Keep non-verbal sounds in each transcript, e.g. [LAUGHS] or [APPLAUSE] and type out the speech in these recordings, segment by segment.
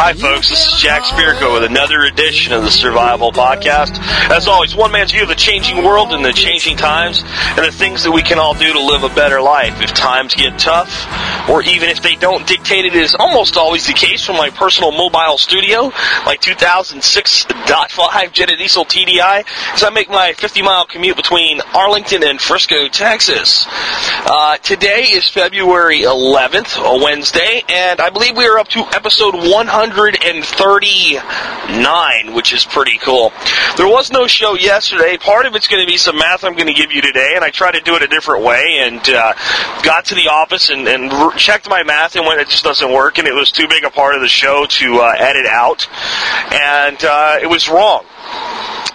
Hi, folks. This is Jack Spirko with another edition of the Survival Podcast. As always, one man's view of the changing world and the changing times and the things that we can all do to live a better life. If times get tough, or even if they don't dictate it, is almost always the case from my personal mobile studio, my 2006.5 Jetta Diesel TDI, as I make my 50 mile commute between Arlington and Frisco, Texas. Uh, today is February 11th, a Wednesday, and I believe we are up to episode 139, which is pretty cool. There was no show yesterday. Part of it's going to be some math I'm going to give you today, and I tried to do it a different way, and uh, got to the office and, and r- checked my math and went, it just doesn't work, and it was too big a part of the show to uh, edit out, and uh, it was wrong.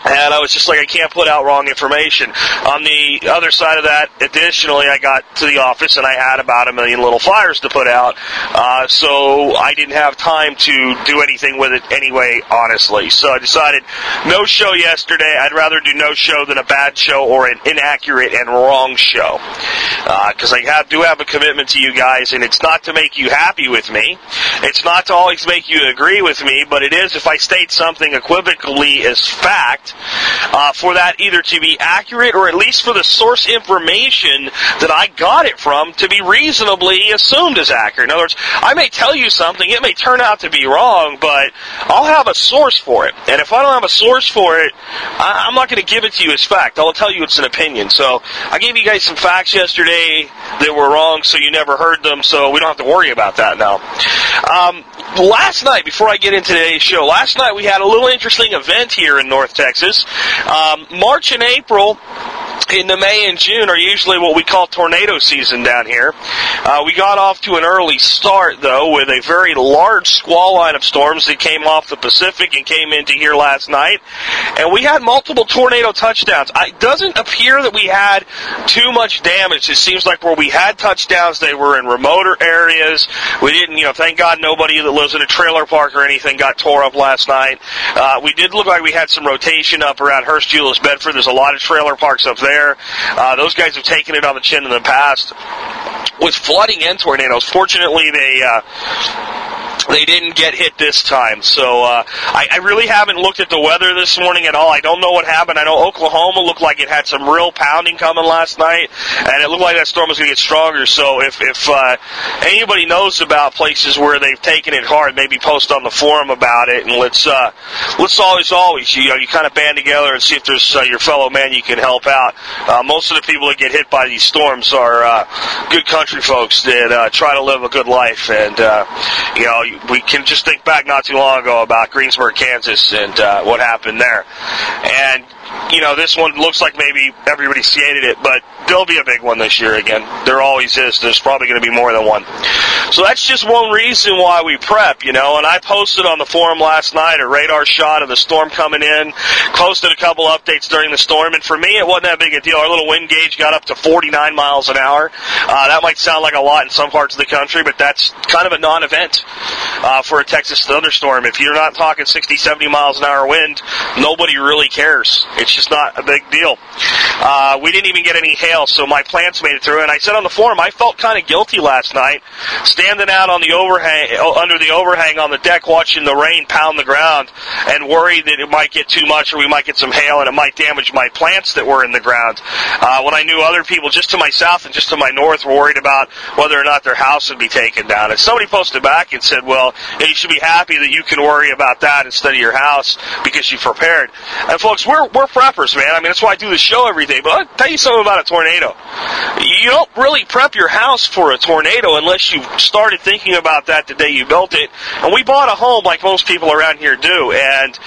And I was just like, I can't put out wrong information. On the other side of that, additionally, I got to the office and I had about a million little flyers to put out. Uh, so I didn't have time to do anything with it anyway, honestly. So I decided no show yesterday. I'd rather do no show than a bad show or an inaccurate and wrong show. Because I have, do have a commitment to you guys, and it's not to make you happy with me. It's not to always make you agree with me, but it is if I state something equivocally as fact, uh, for that either to be accurate or at least for the source information that I got it from to be reasonably assumed as accurate. In other words, I may tell you something, it may turn out to be wrong, but I'll have a source for it. And if I don't have a source for it, I- I'm not going to give it to you as fact. I'll tell you it's an opinion. So I gave you guys some facts yesterday that were wrong, so you never heard them, so we don't have to worry about that now. Um, last night, before I get into today's show, last night we had a little interesting event here in North Texas. Um, March and April into May and June are usually what we call tornado season down here. Uh, we got off to an early start, though, with a very large squall line of storms that came off the Pacific and came into here last night. And we had multiple tornado touchdowns. It doesn't appear that we had too much damage. It seems like where we had touchdowns, they were in remoter areas. We didn't, you know, thank God nobody that lives in a trailer park or anything got tore up last night. Uh, we did look like we had some rotation up around Hurst, Euless, Bedford. There's a lot of trailer parks up there. Uh, those guys have taken it on the chin in the past with flooding and tornadoes. Fortunately, they uh, they didn't get hit this time. So uh, I, I really haven't looked at the weather this morning at all. I don't know what happened. I know Oklahoma looked like it had some real pounding coming last night, and it looked like that storm was going to get stronger. So if if uh, anybody knows about places where they've taken it hard, maybe post on the forum about it, and let's uh, let's always always you know you kind of band together and see if there's uh, your fellow man you can help out. Uh, most of the people that get hit by these storms are uh, good country folks that uh, try to live a good life, and uh, you know we can just think back not too long ago about Greensburg, Kansas, and uh, what happened there, and you know, this one looks like maybe everybody skated it, but there'll be a big one this year again. There always is. There's probably going to be more than one. So that's just one reason why we prep, you know, and I posted on the forum last night a radar shot of the storm coming in, posted a couple updates during the storm, and for me it wasn't that big a deal. Our little wind gauge got up to 49 miles an hour. Uh, that might sound like a lot in some parts of the country, but that's kind of a non-event uh, for a Texas thunderstorm. If you're not talking 60, 70 miles an hour wind, nobody really cares. It's just not a big deal. Uh, we didn't even get any hail, so my plants made it through. And I said on the forum, I felt kind of guilty last night, standing out on the overhang, oh, under the overhang on the deck, watching the rain pound the ground, and worried that it might get too much or we might get some hail and it might damage my plants that were in the ground. Uh, when I knew other people just to my south and just to my north were worried about whether or not their house would be taken down. And somebody posted back and said, "Well, you should be happy that you can worry about that instead of your house because you prepared." And folks, we're we're preppers, man. I mean, that's why I do the show every day. But I'll tell you something about a tornado. You don't really prep your house for a tornado unless you started thinking about that the day you built it. And we bought a home like most people around here do. And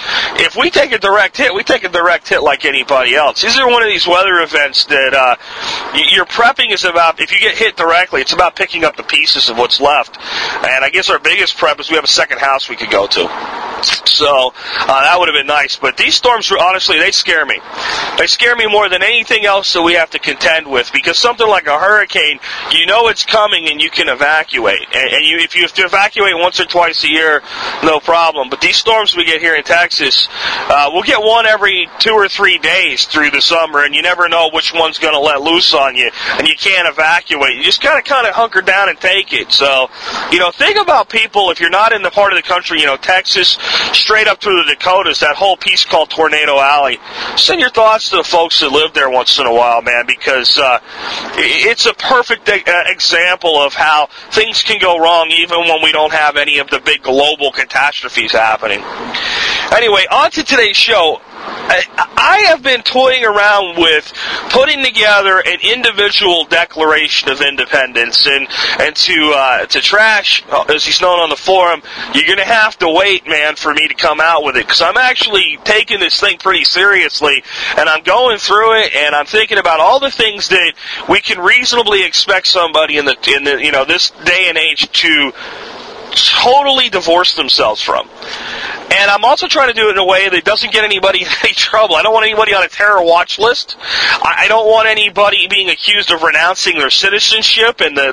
if we take a direct hit, we take a direct hit like anybody else. These are one of these weather events that uh, your prepping is about. If you get hit directly, it's about picking up the pieces of what's left. And I guess our biggest prep is we have a second house we could go to. So uh, that would have been nice. But these storms, honestly, they scare me. They scare me more than anything else that we have to contend with because something like a hurricane, you know it's coming and you can evacuate. And, and you, if you have to evacuate once or twice a year, no problem. But these storms we get here in Texas, uh, we'll get one every two or three days through the summer, and you never know which one's going to let loose on you, and you can't evacuate. You just got to kind of hunker down and take it. So, you know, think about people if you're not in the part of the country, you know, Texas, straight up through the Dakotas, that whole piece called Tornado Alley. Send your thoughts to the folks that live there once in a while, man, because uh, it's a perfect uh, example of how things can go wrong even when we don't have any of the big global catastrophes happening. Anyway, on to today's show. I have been toying around with putting together an individual Declaration of Independence, and and to uh, to trash, as he's known on the forum, you're to have to wait, man, for me to come out with it because I'm actually taking this thing pretty seriously, and I'm going through it, and I'm thinking about all the things that we can reasonably expect somebody in the in the you know this day and age to totally divorce themselves from. And I'm also trying to do it in a way that doesn't get anybody [LAUGHS] in any trouble. I don't want anybody on a terror watch list. I don't want anybody being accused of renouncing their citizenship and the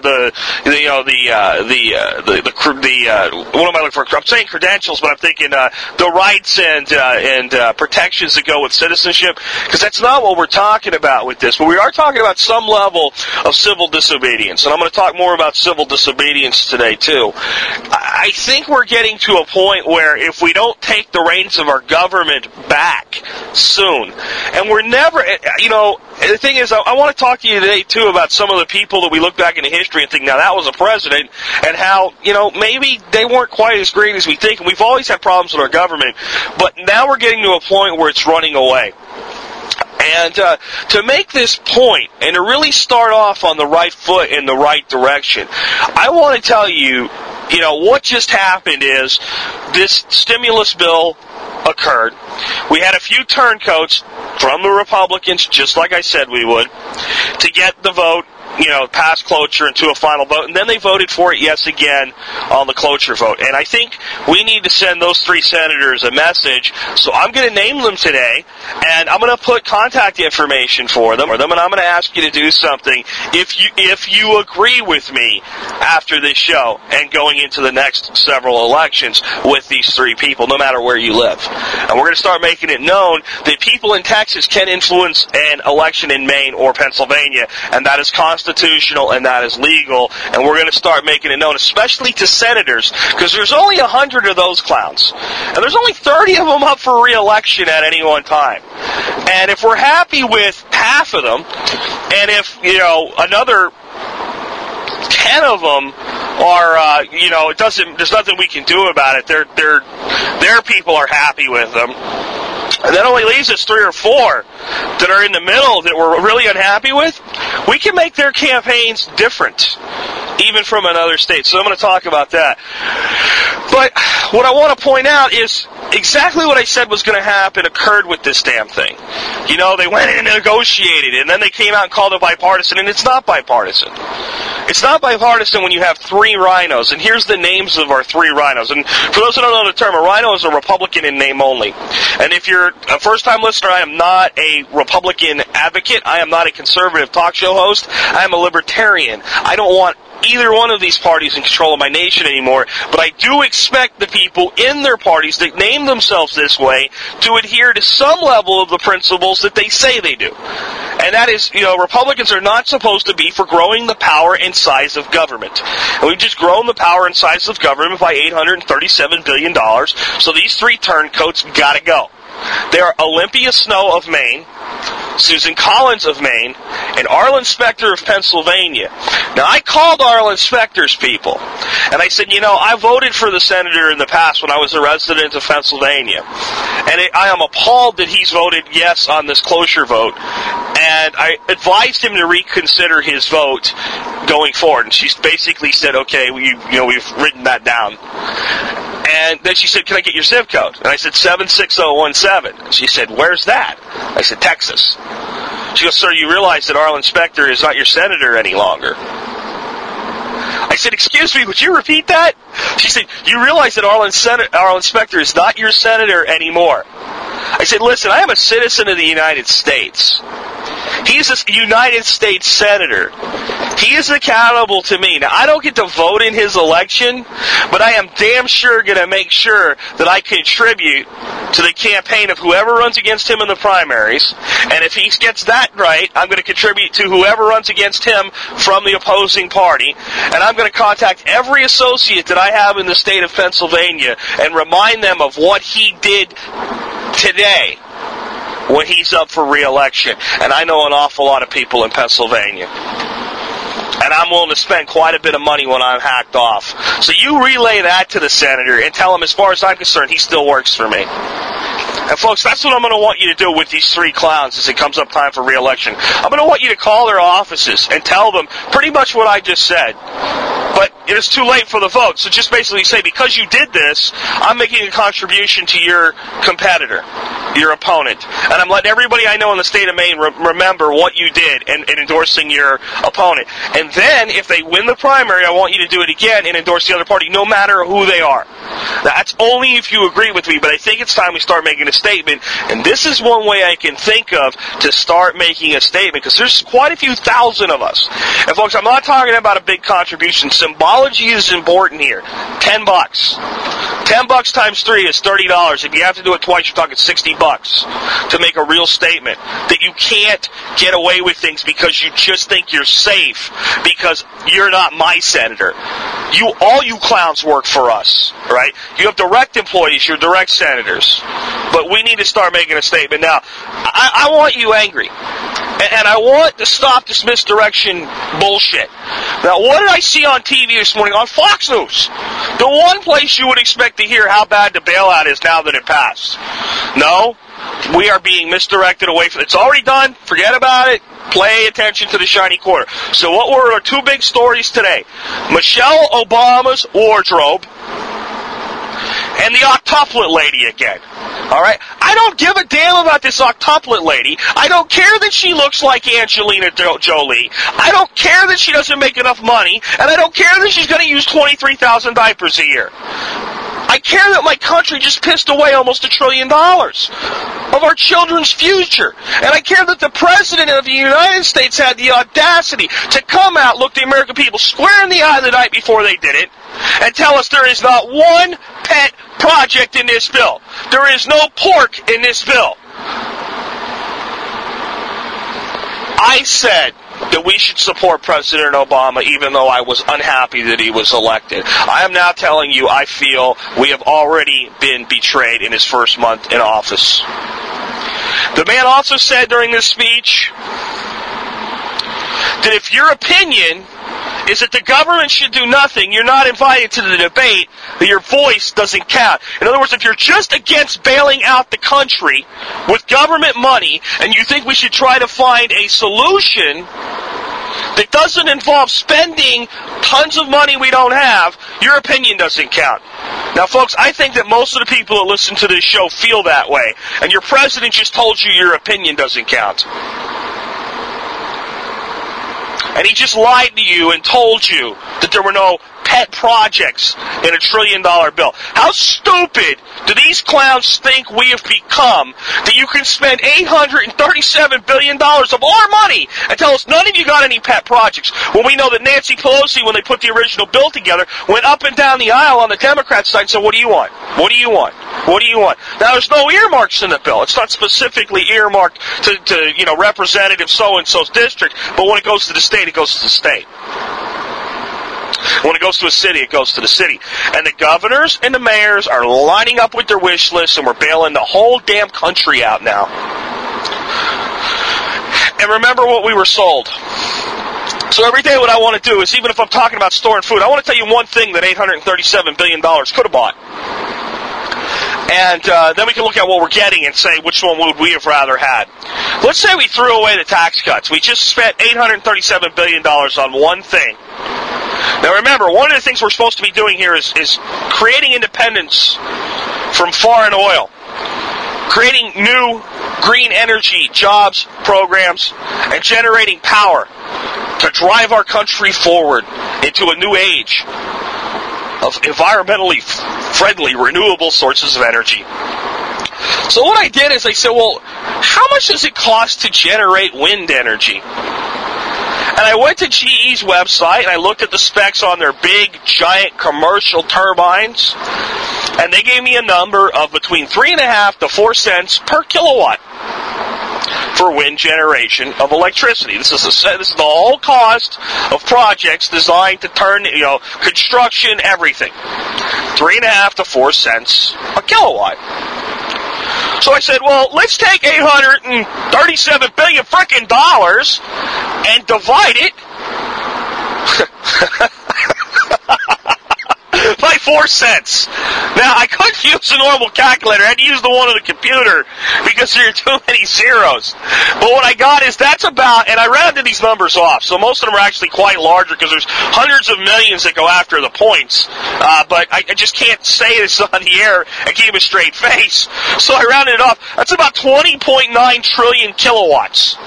the, you know the uh, the, uh, the the the uh, what am I looking for? I'm saying credentials, but I'm thinking uh, the rights and uh, and uh, protections that go with citizenship because that's not what we're talking about with this. But we are talking about some level of civil disobedience, and I'm going to talk more about civil disobedience today too. I think we're getting to a point where if we don't take the reins of our government back soon, and we're never, you know, the thing is, I, I want to talk to you today too about some of the people that we look back into history and think, now that was a president, and how, you know, maybe they weren't quite as great as we think, and we've always had problems with our government, but now we're getting to a point where it's running away. And uh, to make this point and to really start off on the right foot in the right direction, I want to tell you, you know, what just happened is this stimulus bill occurred. We had a few turncoats from the Republicans, just like I said we would, to get the vote you know, pass cloture into a final vote, and then they voted for it yes again on the cloture vote. And I think we need to send those three senators a message. So I'm going to name them today, and I'm going to put contact information for them, or them, and I'm going to ask you to do something if you if you agree with me after this show and going into the next several elections with these three people, no matter where you live. And we're going to start making it known that people in Texas can influence an election in Maine or Pennsylvania, and that is constitutional constitutional and that is legal, and we're going to start making it known, especially to senators, because there's only a hundred of those clowns, and there's only 30 of them up for re-election at any one time. And if we're happy with half of them, and if you know another ten of them are, uh, you know, it doesn't. There's nothing we can do about it. Their their their people are happy with them. And that only leaves us three or four that are in the middle that we're really unhappy with. We can make their campaigns different, even from another state. So I'm going to talk about that. But what I want to point out is exactly what I said was going to happen occurred with this damn thing. You know, they went in and negotiated, and then they came out and called it bipartisan, and it's not bipartisan. It's not bipartisan when you have three rhinos, and here's the names of our three rhinos. And for those who don't know the term, a rhino is a Republican in name only. And if you're a first time listener, I am not a Republican advocate. I am not a conservative talk show host. I am a libertarian. I don't want either one of these parties in control of my nation anymore, but I do expect the people in their parties that name themselves this way to adhere to some level of the principles that they say they do. And that is, you know, Republicans are not supposed to be for growing the power and size of government. And we've just grown the power and size of government by $837 billion, so these three turncoats gotta go. They are Olympia Snowe of Maine, Susan Collins of Maine, and Arlen Specter of Pennsylvania. Now, I called Arlen Specter's people, and I said, you know, I voted for the senator in the past when I was a resident of Pennsylvania, and it, I am appalled that he's voted yes on this closure vote, and I advised him to reconsider his vote going forward. And she basically said, okay, we, you know, we've written that down. And then she said, can I get your zip code? And I said, 76017. She said, where's that? I said, Texas. She goes, sir, you realize that Arlen Specter is not your senator any longer. I said, excuse me, would you repeat that? She said, you realize that Arlen, Senate, Arlen Specter is not your senator anymore. I said, listen, I am a citizen of the United States. He's a United States Senator. He is accountable to me. Now, I don't get to vote in his election, but I am damn sure going to make sure that I contribute to the campaign of whoever runs against him in the primaries. And if he gets that right, I'm going to contribute to whoever runs against him from the opposing party. And I'm going to contact every associate that I have in the state of Pennsylvania and remind them of what he did today when he's up for reelection. And I know an awful lot of people in Pennsylvania. And I'm willing to spend quite a bit of money when I'm hacked off. So you relay that to the senator and tell him, as far as I'm concerned, he still works for me. And folks, that's what I'm going to want you to do with these three clowns as it comes up time for reelection. I'm going to want you to call their offices and tell them pretty much what I just said. But it is too late for the vote. So just basically say, because you did this, I'm making a contribution to your competitor, your opponent. And I'm letting everybody I know in the state of Maine re- remember what you did in, in endorsing your opponent. And then, if they win the primary, I want you to do it again and endorse the other party, no matter who they are. That's only if you agree with me, but I think it's time we start making a statement. And this is one way I can think of to start making a statement, because there's quite a few thousand of us. And folks, I'm not talking about a big contribution. Symbology is important here. Ten bucks. Ten bucks times three is thirty dollars. If you have to do it twice, you're talking sixty bucks to make a real statement that you can't get away with things because you just think you're safe because you're not my senator. You all you clowns work for us, right? You have direct employees, you're direct senators. But we need to start making a statement now. I, I want you angry. And, and I want to stop this misdirection bullshit. Now, what did I see on TV this morning on Fox News? The one place you would expect to hear how bad the bailout is now that it passed. No, we are being misdirected away from it's already done forget about it pay attention to the shiny quarter so what were our two big stories today michelle obama's wardrobe and the octuplet lady again. All right? I don't give a damn about this octuplet lady. I don't care that she looks like Angelina Jolie. I don't care that she doesn't make enough money, and I don't care that she's going to use 23,000 diapers a year. I care that my country just pissed away almost a trillion dollars of our children's future. And I care that the President of the United States had the audacity to come out, look the American people square in the eye the night before they did it, and tell us there is not one pet project in this bill. There is no pork in this bill. I said that we should support President Obama even though I was unhappy that he was elected. I am now telling you I feel we have already been betrayed in his first month in office. The man also said during this speech that if your opinion is that the government should do nothing, you're not invited to the debate, your voice doesn't count. In other words, if you're just against bailing out the country with government money and you think we should try to find a solution that doesn't involve spending tons of money we don't have, your opinion doesn't count. Now, folks, I think that most of the people that listen to this show feel that way, and your president just told you your opinion doesn't count. And he just lied to you and told you that there were no pet projects in a trillion dollar bill. How stupid do these clowns think we have become that you can spend $837 billion of our money and tell us none of you got any pet projects when we know that Nancy Pelosi, when they put the original bill together, went up and down the aisle on the Democrat side and said, what do you want? What do you want? What do you want? Now there's no earmarks in the bill. It's not specifically earmarked to, to you know, representative so-and-so's district, but when it goes to the state, it goes to the state. When it goes to a city, it goes to the city. And the governors and the mayors are lining up with their wish lists, and we're bailing the whole damn country out now. And remember what we were sold. So every day what I want to do is, even if I'm talking about storing food, I want to tell you one thing that $837 billion could have bought. And uh, then we can look at what we're getting and say which one would we have rather had. Let's say we threw away the tax cuts. We just spent $837 billion on one thing. Now remember, one of the things we're supposed to be doing here is, is creating independence from foreign oil, creating new green energy jobs, programs, and generating power to drive our country forward into a new age of environmentally friendly, renewable sources of energy. So what I did is I said, well, how much does it cost to generate wind energy? And I went to GE's website and I looked at the specs on their big, giant commercial turbines, and they gave me a number of between three and a half to four cents per kilowatt for wind generation of electricity. This is the this is the whole cost of projects designed to turn you know construction everything. Three and a half to four cents a kilowatt. So I said, well, let's take 837 billion freaking dollars and divide it [LAUGHS] [LAUGHS] by four cents. Now, I couldn't [LAUGHS] use a normal calculator. I had to use the one on the computer because there are too many zeros. But what I got is that's about, and I rounded these numbers off. So most of them are actually quite larger because there's hundreds of millions that go after the points. Uh, but I, I just can't [LAUGHS] say this on the air and keep a straight face. So I rounded it off. That's about 20.9 trillion kilowatts.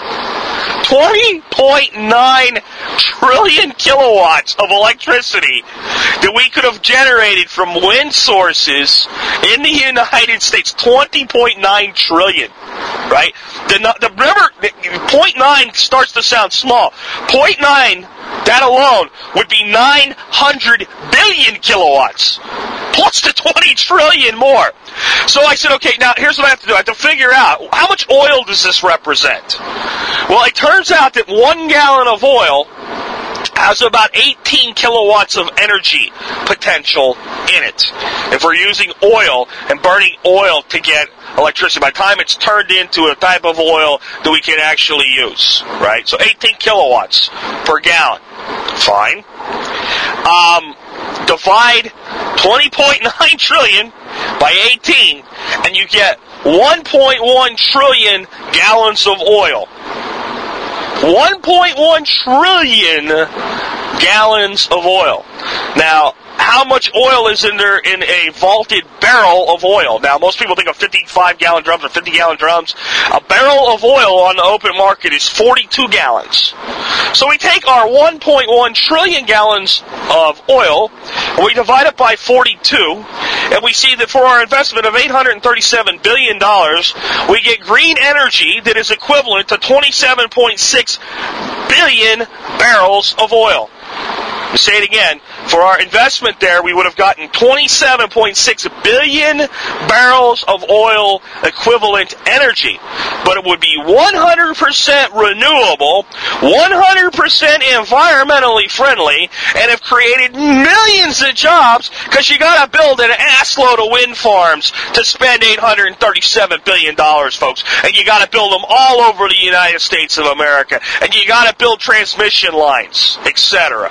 20.9 trillion kilowatts of electricity that we could have generated from wind sources in the United States. 20.9 trillion, right? The, the remember, point nine starts to sound small. Point nine, that alone would be 900 billion kilowatts, plus the [LAUGHS] 20 trillion more. So I said, okay, now here's what I have to do. I have to figure out how much oil does this represent? Well, it turns out that one gallon of oil has about 18 kilowatts of energy potential in it. If we're using oil and burning oil to get electricity, by the time it's turned into a type of oil that we can actually use, right? So 18 kilowatts per gallon. Fine. Um, divide 20.9 trillion by 18 and you get 1.1 trillion gallons of oil. 1.1 trillion gallons of oil. Now, how much oil is in there in a vaulted barrel of oil? Now, most people think of 55 gallon drums or 50 gallon drums. A barrel of oil on the open market is 42 gallons. So we take our 1.1 trillion gallons of oil, we divide it by 42, and we see that for our investment of $837 billion, we get green energy that is equivalent to 27.6 billion barrels of oil. Say it again, for our investment there, we would have gotten 27.6 billion barrels of oil equivalent energy. But it would be 100% renewable, 100% environmentally friendly, and have created millions of jobs because you got to build an assload of wind farms to spend 837 billion dollars, folks. And you got to build them all over the United States of America, and you got to build transmission lines, etc.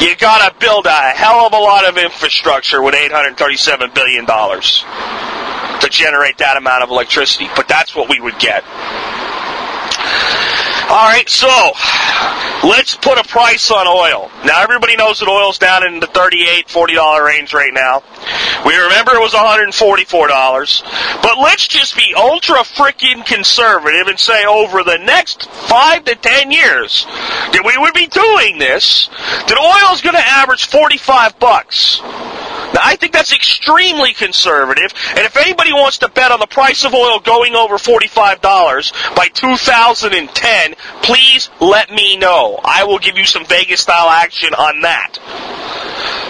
You gotta build a hell of a lot of infrastructure with $837 billion to generate that amount of electricity. But that's what we would get. All right, so let's put a price on oil. Now everybody knows that oil's down in the 38 $40 range right now. We remember it was $144. But let's just be ultra freaking conservative and say over the next 5 to 10 years that we would be doing this, that oil is going to average 45 bucks. Now, I think that's extremely conservative, and if anybody wants to bet on the price of oil going over $45 by 2010, please let me know. I will give you some Vegas style action on that.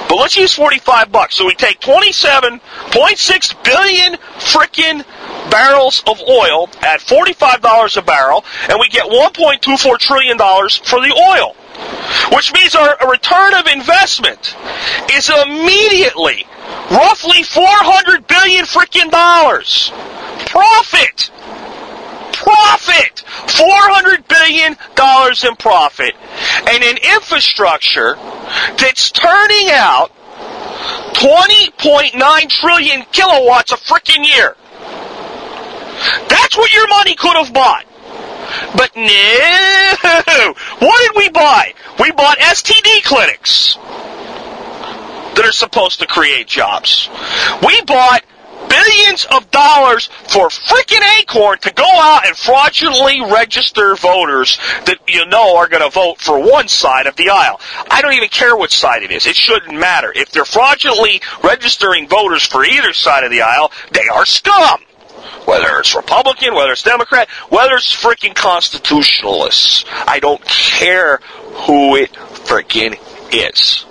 But let's use 45 bucks. So we take 27.6 billion frickin' barrels of oil at $45 a barrel, and we get $1.24 trillion for the oil. Which means our return of investment is immediately roughly 400 billion freaking dollars. Profit! Profit! 400 billion dollars in profit. And an infrastructure that's turning out 20.9 trillion kilowatts a freaking year. That's what your money could have bought. But no! What did we buy? We bought STD clinics that are supposed to create jobs. We bought billions of dollars for freaking Acorn to go out and fraudulently register voters that you know are going to vote for one side of the aisle. I don't even care which side it is. It shouldn't matter. If they're fraudulently registering voters for either side of the aisle, they are scum. Whether it's Republican, whether it's Democrat, whether it's freaking constitutionalists. I don't care who it freaking is.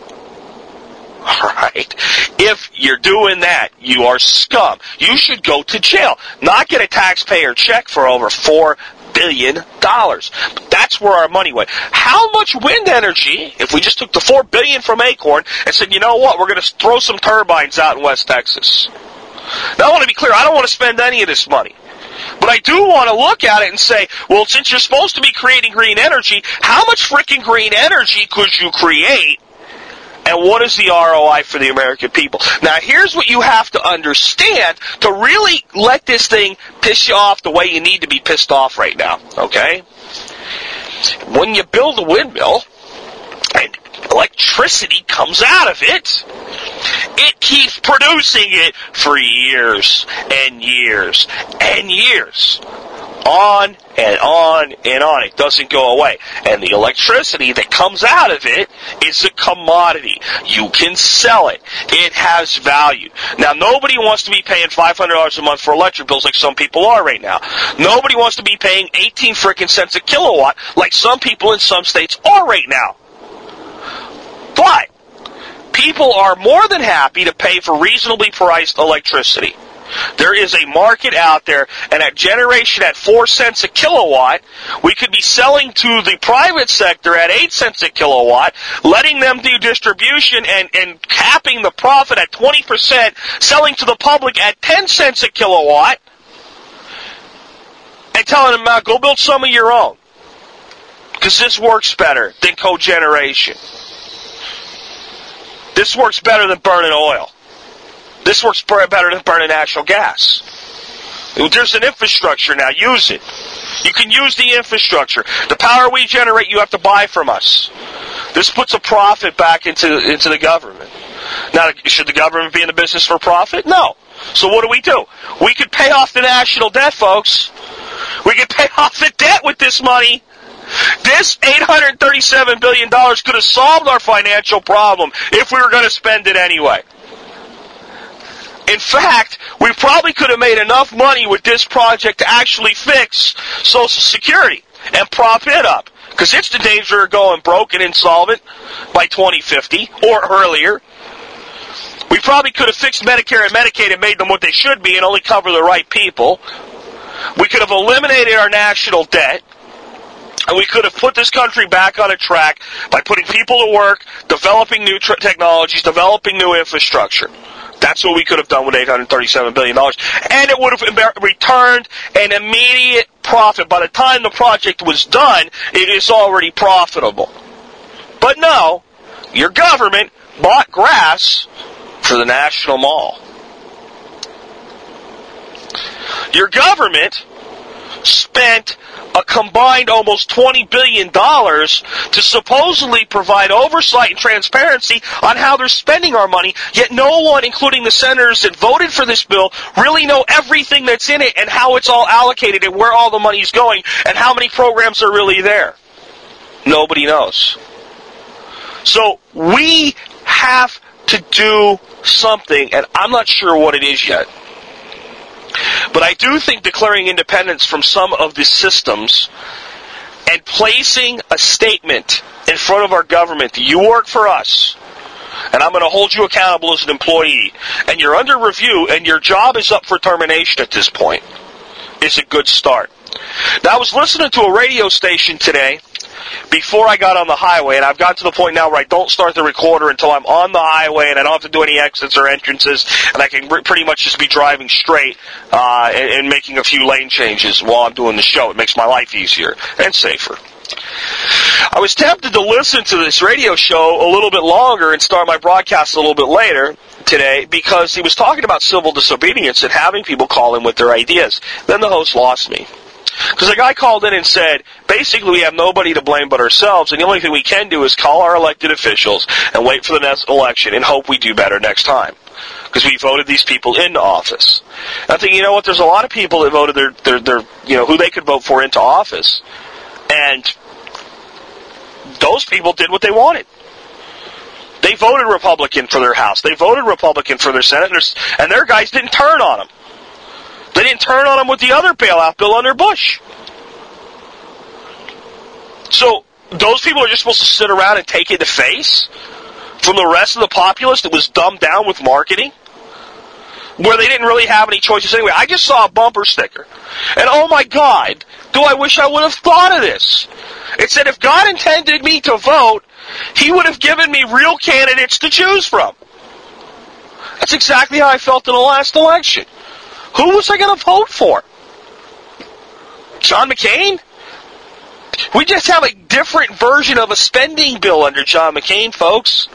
[LAUGHS] Alright? If you're doing that, you are scum. You should go to jail. Not get a taxpayer check for over four billion dollars. That's where our money went. How much wind energy, if we just took the four billion from Acorn and said, you know what, we're gonna throw some turbines out in West Texas. Now I want to be clear, I don't want to spend any of this money. But I do want to look at it and say, well, since you're supposed to be creating green energy, how much freaking green energy could you create and what is the ROI for the American people? Now, here's what you have to understand to really let this thing piss you off the way you need to be pissed off right now, okay? When you build a windmill, and electricity comes out of it, it keeps producing it for years and years and years on and on and on. It doesn't go away. And the electricity that comes out of it is a commodity. You can sell it. It has value. Now, nobody wants to be paying $500 a month for electric bills like some people are right now. Nobody wants to be paying 18 frickin' cents a kilowatt like some people in some states are right now. But, people are more than happy to pay for reasonably priced electricity. There is a market out there, and at generation at four cents a kilowatt, we could be selling to the private sector at eight cents a kilowatt, letting them do distribution and, and capping the profit at 20%, selling to the public at 10 cents a kilowatt, and telling them, go build some of your own. Because this works better than cogeneration. This works better than burning oil. This works better than burning natural gas. There's an infrastructure now. Use it. You can use the infrastructure. The power we generate, you have to buy from us. This puts a profit back into into the government. Now, should the government be in the business for profit? No. So what do we do? We could pay off the national debt, folks. We could pay [LAUGHS] off the debt with this money. This $837 billion could have solved our financial problem if we were going to spend it anyway. In fact, we probably could have made enough money with this project to actually fix Social Security and prop it up. Because it's the danger of going broke and insolvent by 2050 or earlier. We probably could have fixed Medicare and Medicaid and made them what they should be and only cover the right people. We could have eliminated our national debt. And we could have put this country back on a track by putting people to work, developing new technologies, developing new infrastructure. That's what we could have done with $837 billion. And it would have returned an immediate profit. By the time the project was done, it is already profitable. But no, your government bought grass for the National Mall. Your government spent a combined almost $20 billion to supposedly provide oversight and transparency on how they're spending our money, yet no one, including the senators that voted for this bill, really know everything that's in it and how it's all allocated and where all the money is going and how many programs are really there. Nobody knows. So we have to do something, and I'm not sure what it is yet. But I do think declaring independence from some of the systems and placing a statement in front of our government that you work for us and I'm going to hold you accountable as an employee and you're under review and your job is up for termination at this point is a good start. Now I was listening to a radio station today before I got on the highway, and I've got to the point now where I don't start the recorder until I'm on the highway and I don't have to do any exits or entrances, and I can pretty much just be driving straight uh, and, and making a few lane changes while I'm doing the show. It makes my life easier and safer. I was tempted to listen to this radio show a little bit longer and start my broadcast a little bit later today because he was talking about civil disobedience and having people call in with their ideas. Then the host lost me. Because a guy called in and said, basically we have nobody to blame but ourselves, and the only thing we can do is call our elected officials and wait for the next election and hope we do better next time. because we voted these people into office. And I think you know what? There's a lot of people that voted their their their you know who they could vote for into office, and those people did what they wanted. They voted Republican for their House. They voted Republican for their Senate, and their, and their guys didn't turn on them. They didn't turn on them with the other bailout bill under Bush. So those people are just supposed to sit around and take it to face from the rest of the populace that was dumbed down with marketing, where they didn't really have any choices anyway. I just saw a bumper sticker, and oh my God, do I wish I would have thought of this? It said if God intended me to vote, He would have given me real candidates to choose from. That's exactly how I felt in the last election. Who was I going to vote for? John McCain? We just have a different version of a spending bill under John McCain, folks.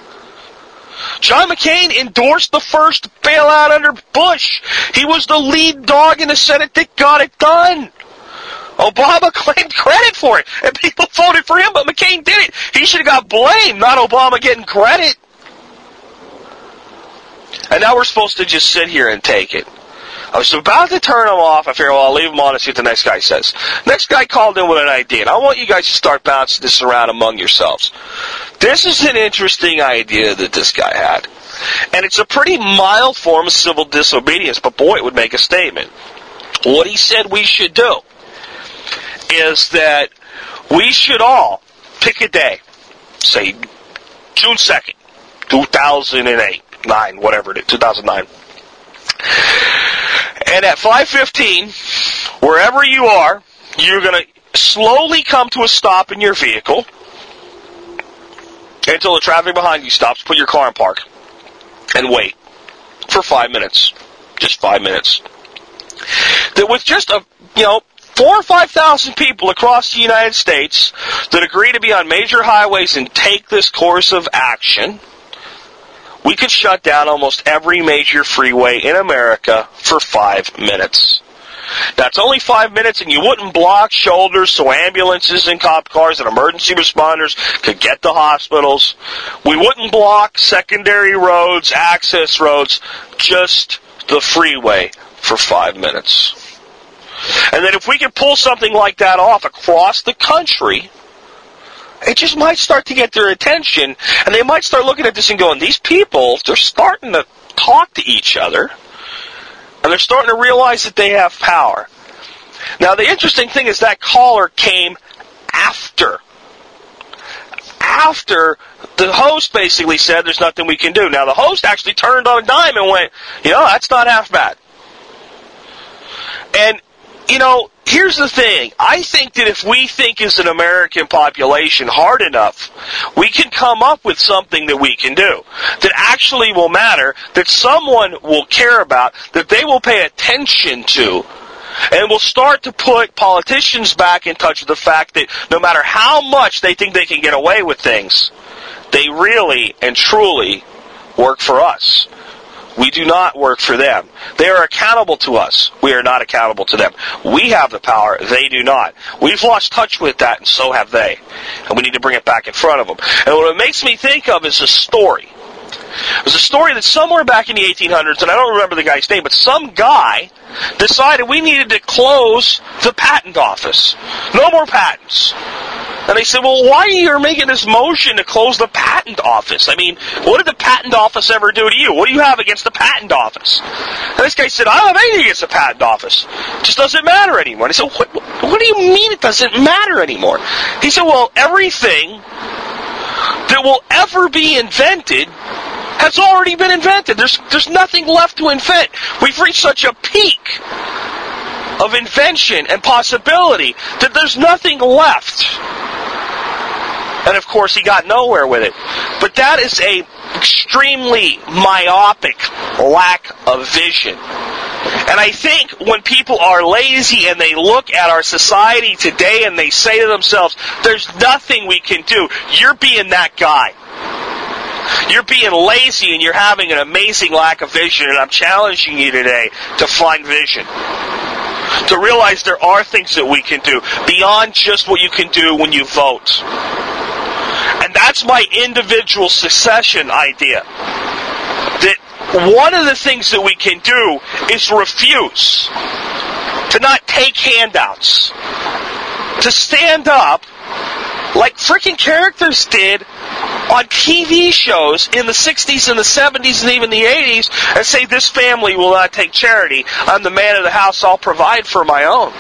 John McCain endorsed the first bailout under Bush. He was the lead dog in the Senate that got it done. Obama [LAUGHS] claimed credit for it, and people voted for him, but McCain did it. He should have got blamed, not Obama getting credit. And now we're supposed to just sit here and take it. I was about to turn them off. I figured, well, I'll leave them on and see what the next guy says. Next guy called in with an idea, and I want you guys to start bouncing this around among yourselves. This is an interesting idea that this guy had. And it's a pretty mild form of civil disobedience, but boy, it would make a statement. What he said we should do is that we should all pick a day, say June 2nd, 2008, 9, whatever it is, 2009 and at 5:15, wherever you are, you're going to slowly come to a stop in your vehicle until the traffic behind you stops. Put your car in park and wait for five minutes, just five minutes. That with just a you know four or five thousand people across the United States that agree to be on major highways and take this course of action we could shut down almost every major freeway in America for five minutes. That's only five minutes, and you wouldn't block shoulders so ambulances and cop cars and emergency responders could get to hospitals. We wouldn't block secondary roads, access roads, just the freeway for five minutes. And then if we could pull something like that off across the country, it just might start to get their attention, and they might start looking at this and going, these people, they're starting to talk to each other, and they're starting to realize that they have power. Now, the interesting thing is that caller came after. After the host basically said there's nothing we can do. Now, the host actually turned on a dime and went, you know, that's not half bad. And, you know, here's the thing. I think that if we think as an American population hard enough, we can come up with something that we can do that actually will matter, that someone will care about, that they will pay attention to. And will start to put politicians back in touch with the fact that no matter how much they think they can get away with things, they really and truly work for us. We do not work for them. They are accountable to us. We are not accountable to them. We have the power. They do not. We've lost touch with that, and so have they. And we need to bring it back in front of them. And what it makes me think of is a story. It was a story that somewhere back in the 1800s, and I don't remember the guy's name, but some guy decided we needed to close the patent office. No more patents. And they said, well, why are you making this motion to close the patent office? I mean, what did the patent office ever do to you? What do you have against the patent office? And this guy said, I don't have anything against the patent office. It just doesn't matter anymore. And I said, what, what do you mean it doesn't matter anymore? He said, well, everything that will ever be invented has already been invented. There's, there's nothing left to invent. We've reached such a peak of invention and possibility that there's nothing left. And of course, he got nowhere with it. But that is a extremely myopic lack of vision. And I think when people are lazy and they look at our society today and they say to themselves, there's nothing we can do, you're being that guy. You're being lazy and you're having an amazing lack of vision, and I'm challenging you today to find vision. To realize there are things that we can do beyond just what you can do when you vote. And that's my individual succession idea. That one of the things that we can do is refuse to not take handouts, to stand up like freaking characters did on TV shows in the 60s and the 70s and even the 80s and say, This family will not take charity. I'm the man of the house, I'll provide for my own.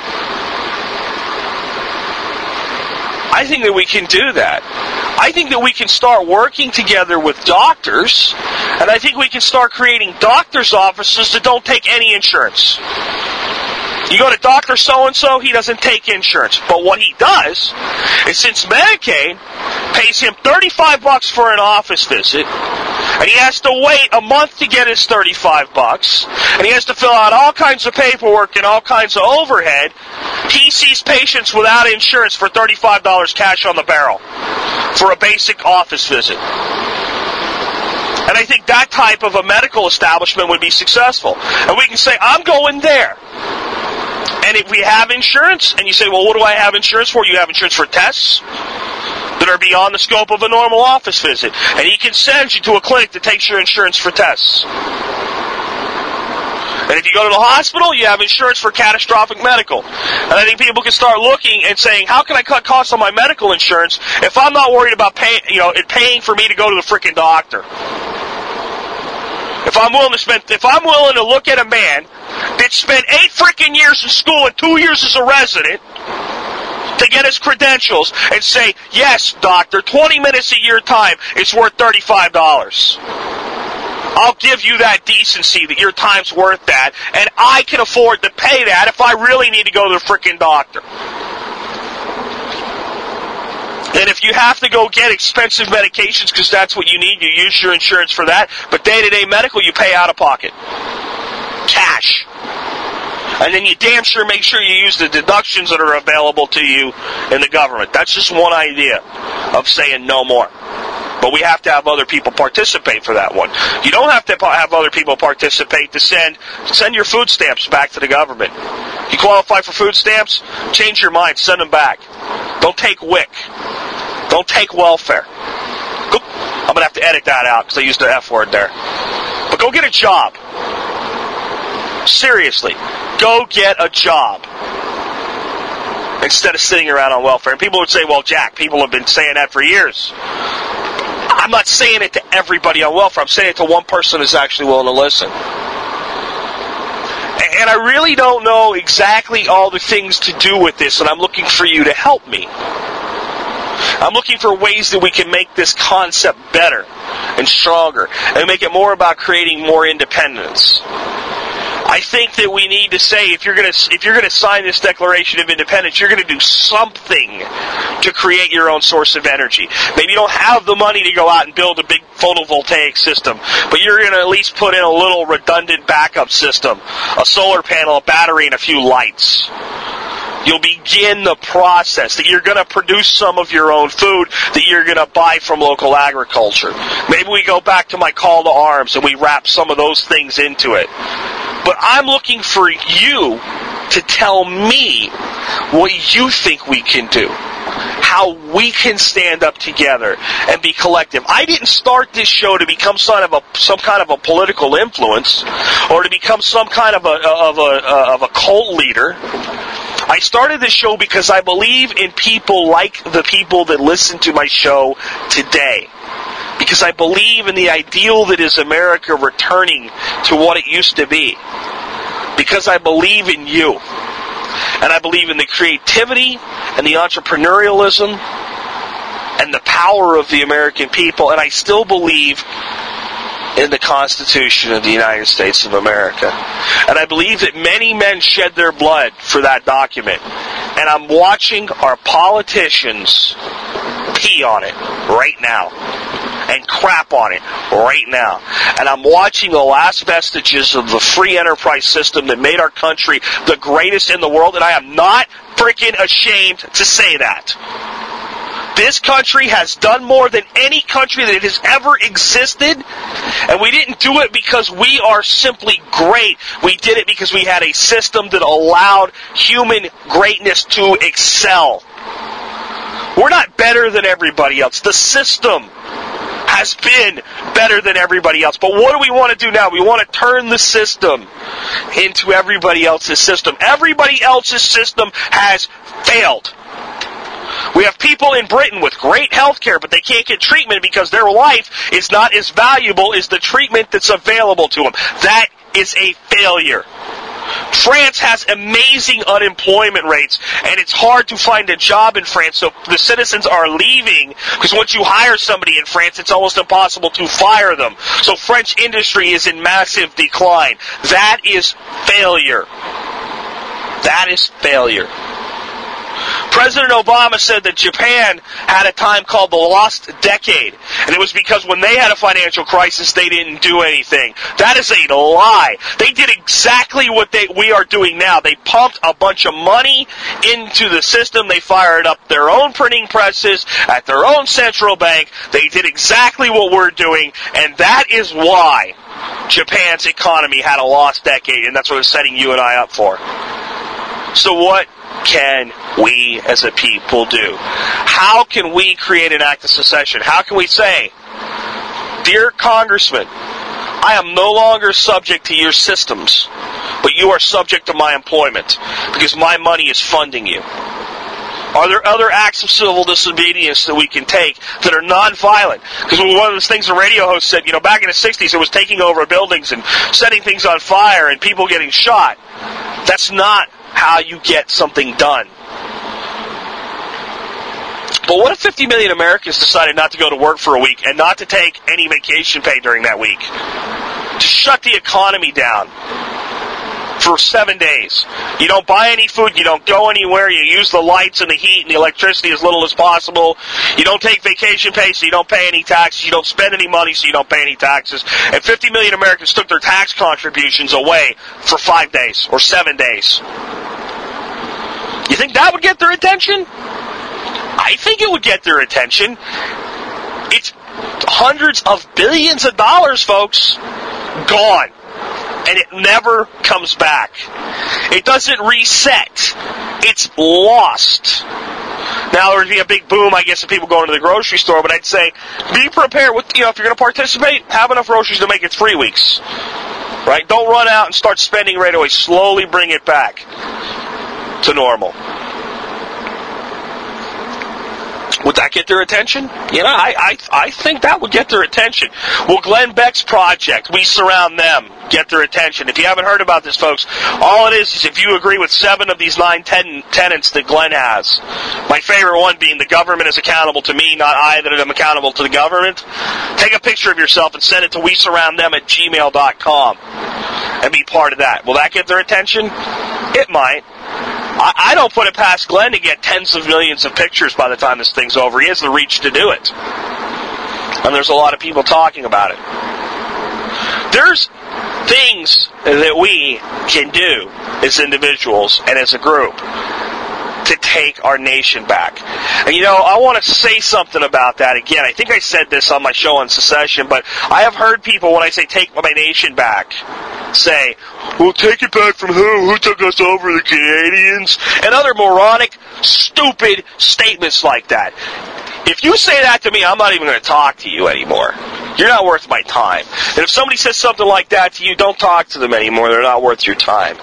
I think that we can do that. I think that we can start working together with doctors, and I think we can start creating doctors' offices that don't take any insurance. You go to Dr. So and so, he doesn't take insurance. But what he does is since Medicaid pays him 35 bucks for an office visit, and he has to wait a month to get his 35 bucks, and he has to fill out all kinds of paperwork and all kinds of overhead, he sees patients without insurance for $35 cash on the barrel for a basic office visit. And I think that type of a medical establishment would be successful. And we can say, I'm going there. And if we have insurance, and you say, well, what do I have insurance for? You have insurance for tests that are beyond the scope of a normal office visit. And he can send you to a clinic that takes your insurance for tests. And if you go to the hospital, you have insurance for catastrophic medical. And I think people can start looking and saying, how can I cut costs on my medical insurance if I'm not worried about paying, you know, it paying for me to go to the freaking doctor? If I'm willing to spend, if I'm willing to look at a man that spent eight freaking years in school and two years as a resident to get his credentials and say, yes, doctor, 20 minutes a year time is worth $35. I'll give you that decency that your time's worth that, and I can afford to pay that if I really need to go to the freaking doctor. And if you have to go get expensive medications because that's what you need, you use your insurance for that. But day to day medical, you pay out of pocket. Cash. And then you damn sure make sure you use the deductions that are available to you in the government. That's just one idea of saying no more. But we have to have other people participate for that one. You don't have to have other people participate to send send your food stamps back to the government. You qualify for food stamps? Change your mind. Send them back. Don't take WIC. Don't take welfare. Go, I'm gonna have to edit that out because I used the F word there. But go get a job. Seriously, go get a job instead of sitting around on welfare. And people would say, "Well, Jack, people have been saying that for years." I'm not saying it to everybody on welfare. I'm saying it to one person who's actually willing to listen. And I really don't know exactly all the things to do with this, and I'm looking for you to help me. I'm looking for ways that we can make this concept better and stronger and make it more about creating more independence. I think that we need to say if you're going to if you're going to sign this Declaration of Independence, you're going to do something to create your own source of energy. Maybe you don't have the money to go out and build a big photovoltaic system, but you're going to at least put in a little redundant backup system, a solar panel, a battery, and a few lights. You'll begin the process that you're going to produce some of your own food that you're going to buy from local agriculture. Maybe we go back to my call to arms and we wrap some of those things into it. But I'm looking for you to tell me what you think we can do. How we can stand up together and be collective. I didn't start this show to become some of a some kind of a political influence or to become some kind of a of a of a cult leader. I started this show because I believe in people like the people that listen to my show today. Because I believe in the ideal that is America returning to what it used to be. Because I believe in you. And I believe in the creativity and the entrepreneurialism and the power of the American people. And I still believe in the Constitution of the United States of America. And I believe that many men shed their blood for that document. And I'm watching our politicians pee on it right now and crap on it right now. And I'm watching the last vestiges of the free enterprise system that made our country the greatest in the world, and I am not freaking ashamed to say that. This country has done more than any country that has ever existed. And we didn't do it because we are simply great. We did it because we had a system that allowed human greatness to excel. We're not better than everybody else. The system has been better than everybody else. But what do we want to do now? We want to turn the system into everybody else's system. Everybody else's system has failed. We have people in Britain with great health care, but they can't get treatment because their life is not as valuable as the treatment that's available to them. That is a failure. France has amazing unemployment rates, and it's hard to find a job in France, so the citizens are leaving because once you hire somebody in France, it's almost impossible to fire them. So French industry is in massive decline. That is failure. That is failure. President Obama said that Japan had a time called the lost decade, and it was because when they had a financial crisis, they didn't do anything. That is a lie. They did exactly what they, we are doing now. They pumped a bunch of money into the system. They fired up their own printing presses at their own central bank. They did exactly what we're doing, and that is why Japan's economy had a lost decade, and that's what it's setting you and I up for. So what can we as a people do? How can we create an act of secession? How can we say, Dear Congressman, I am no longer subject to your systems, but you are subject to my employment because my money is funding you. Are there other acts of civil disobedience that we can take that are non-violent? Because one of those things the radio host said, you know, back in the 60s, it was taking over buildings and setting things on fire and people getting shot. That's not how you get something done. But what if 50 million Americans decided not to go to work for a week and not to take any vacation pay during that week? To shut the economy down for seven days. You don't buy any food, you don't go anywhere, you use the lights and the heat and the electricity as little as possible. You don't take vacation pay, so you don't pay any taxes. You don't spend any money, so you don't pay any taxes. And 50 million Americans took their tax contributions away for five days or seven days. You think that would get their attention? I think it would get their attention. It's hundreds of billions of dollars, folks, gone. And it never comes back. It doesn't reset. It's lost. Now there would be a big boom, I guess, of people going to the grocery store, but I'd say be prepared with, you know, if you're going to participate, have enough groceries to make it three weeks. Right? Don't run out and start spending right away. Slowly bring it back to normal. Would that get their attention? You know, I, I, I think that would get their attention. Will Glenn Beck's project, We Surround Them, get their attention? If you haven't heard about this, folks, all it is is if you agree with seven of these nine ten, tenants that Glenn has. My favorite one being the government is accountable to me, not I that am accountable to the government. Take a picture of yourself and send it to we surround them at gmail.com and be part of that. Will that get their attention? It might. I, I don't put it past Glenn to get tens of millions of pictures by the time this thing's over. He has the reach to do it. And there's a lot of people talking about it. There's things that we can do as individuals and as a group to take our nation back. And you know, I want to say something about that again. I think I said this on my show on secession, but I have heard people when I say take my nation back say, "Well, take it back from who? Who took us over? The Canadians?" and other moronic, stupid statements like that. If you say that to me, I'm not even going to talk to you anymore. You're not worth my time. And if somebody says something like that to you, don't talk to them anymore. They're not worth your time.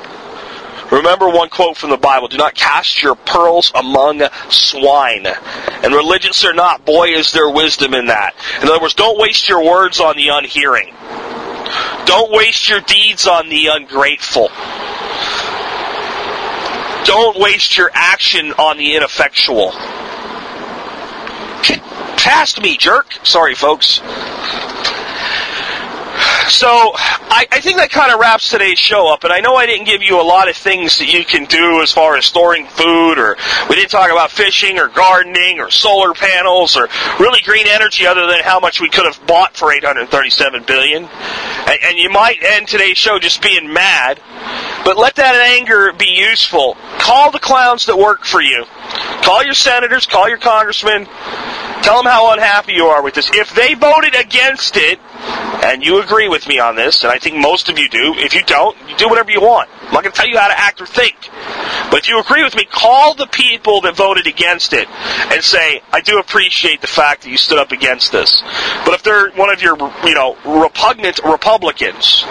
Remember one quote from the Bible do not cast your pearls among swine. And religious or not, boy, is there wisdom in that. In other words, don't waste your words on the unhearing. Don't waste your deeds on the ungrateful. Don't waste your action on the ineffectual. Past me, jerk. Sorry, folks. So I, I, think that kind of wraps today's show up. And I know I didn't give you a lot of things that you can do as far as storing food, or we didn't talk about fishing, or gardening, or solar panels, or really green energy, other than how much we could have bought for 837 billion. And, and you might end today's show just being mad, but let that anger be useful. Call the clowns that work for you. Call your senators. Call your congressmen. Tell them how unhappy you are with this. If they voted against it, and you agree with me on this, and I think most of you do, if you don't, you do whatever you want. I'm not going to tell you how to act or think. But if you agree with me, call the people that voted against it and say, I do appreciate the fact that you stood up against this. But if they're one of your, you know, repugnant Republicans,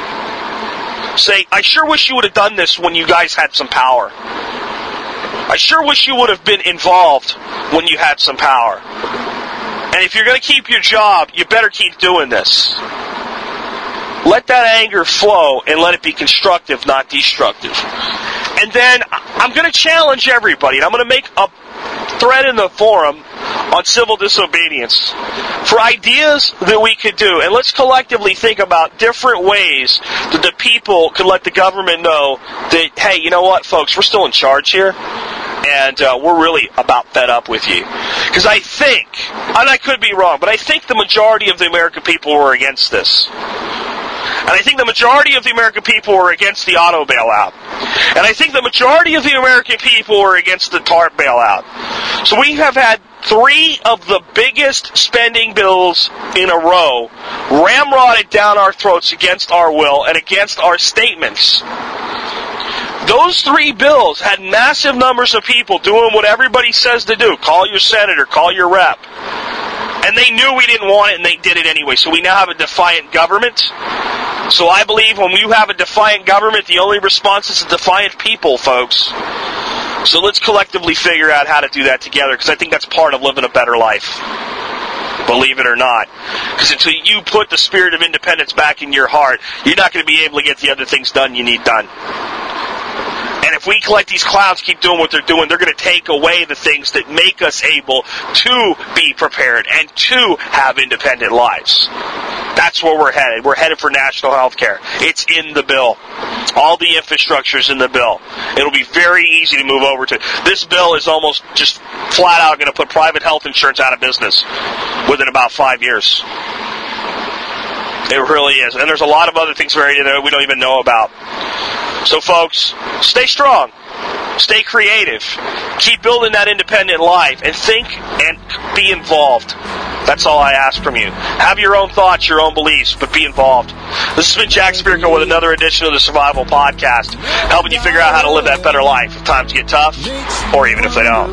say, I sure wish you would have done this when you guys had some power. I sure wish you would have been involved when you had some power. And if you're going to keep your job, you better keep doing this. Let that anger flow and let it be constructive, not destructive. And then I'm going to challenge everybody, and I'm going to make a thread in the forum on civil disobedience for ideas that we could do. And let's collectively think about different ways that the people could let the government know that, hey, you know what, folks, we're still in charge here. And uh, we're really about fed up with you. Because I think, and I could be wrong, but I think the majority of the American people were against this. And I think the majority of the American people were against the auto bailout. And I think the majority of the American people were against the TARP bailout. So we have had three of the biggest spending bills in a row ramrodded down our throats against our will and against our statements. Those three bills had massive numbers of people doing what everybody says to do. Call your senator, call your rep. And they knew we didn't want it and they did it anyway. So we now have a defiant government. So I believe when you have a defiant government, the only response is a defiant people, folks. So let's collectively figure out how to do that together because I think that's part of living a better life. Believe it or not. Because until you put the spirit of independence back in your heart, you're not going to be able to get the other things done you need done. And if we collect these clouds keep doing what they're doing, they're going to take away the things that make us able to be prepared and to have independent lives. That's where we're headed. We're headed for national health care. It's in the bill. All the infrastructure is in the bill. It'll be very easy to move over to. This bill is almost just flat out going to put private health insurance out of business within about five years. It really is. And there's a lot of other things buried in there we don't even know about. So, folks, stay strong. Stay creative. Keep building that independent life and think and be involved. That's all I ask from you. Have your own thoughts, your own beliefs, but be involved. This has been Jack Spirko with another edition of the Survival Podcast, helping you figure out how to live that better life if times get tough or even if they don't.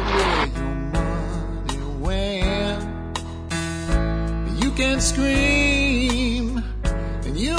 You can scream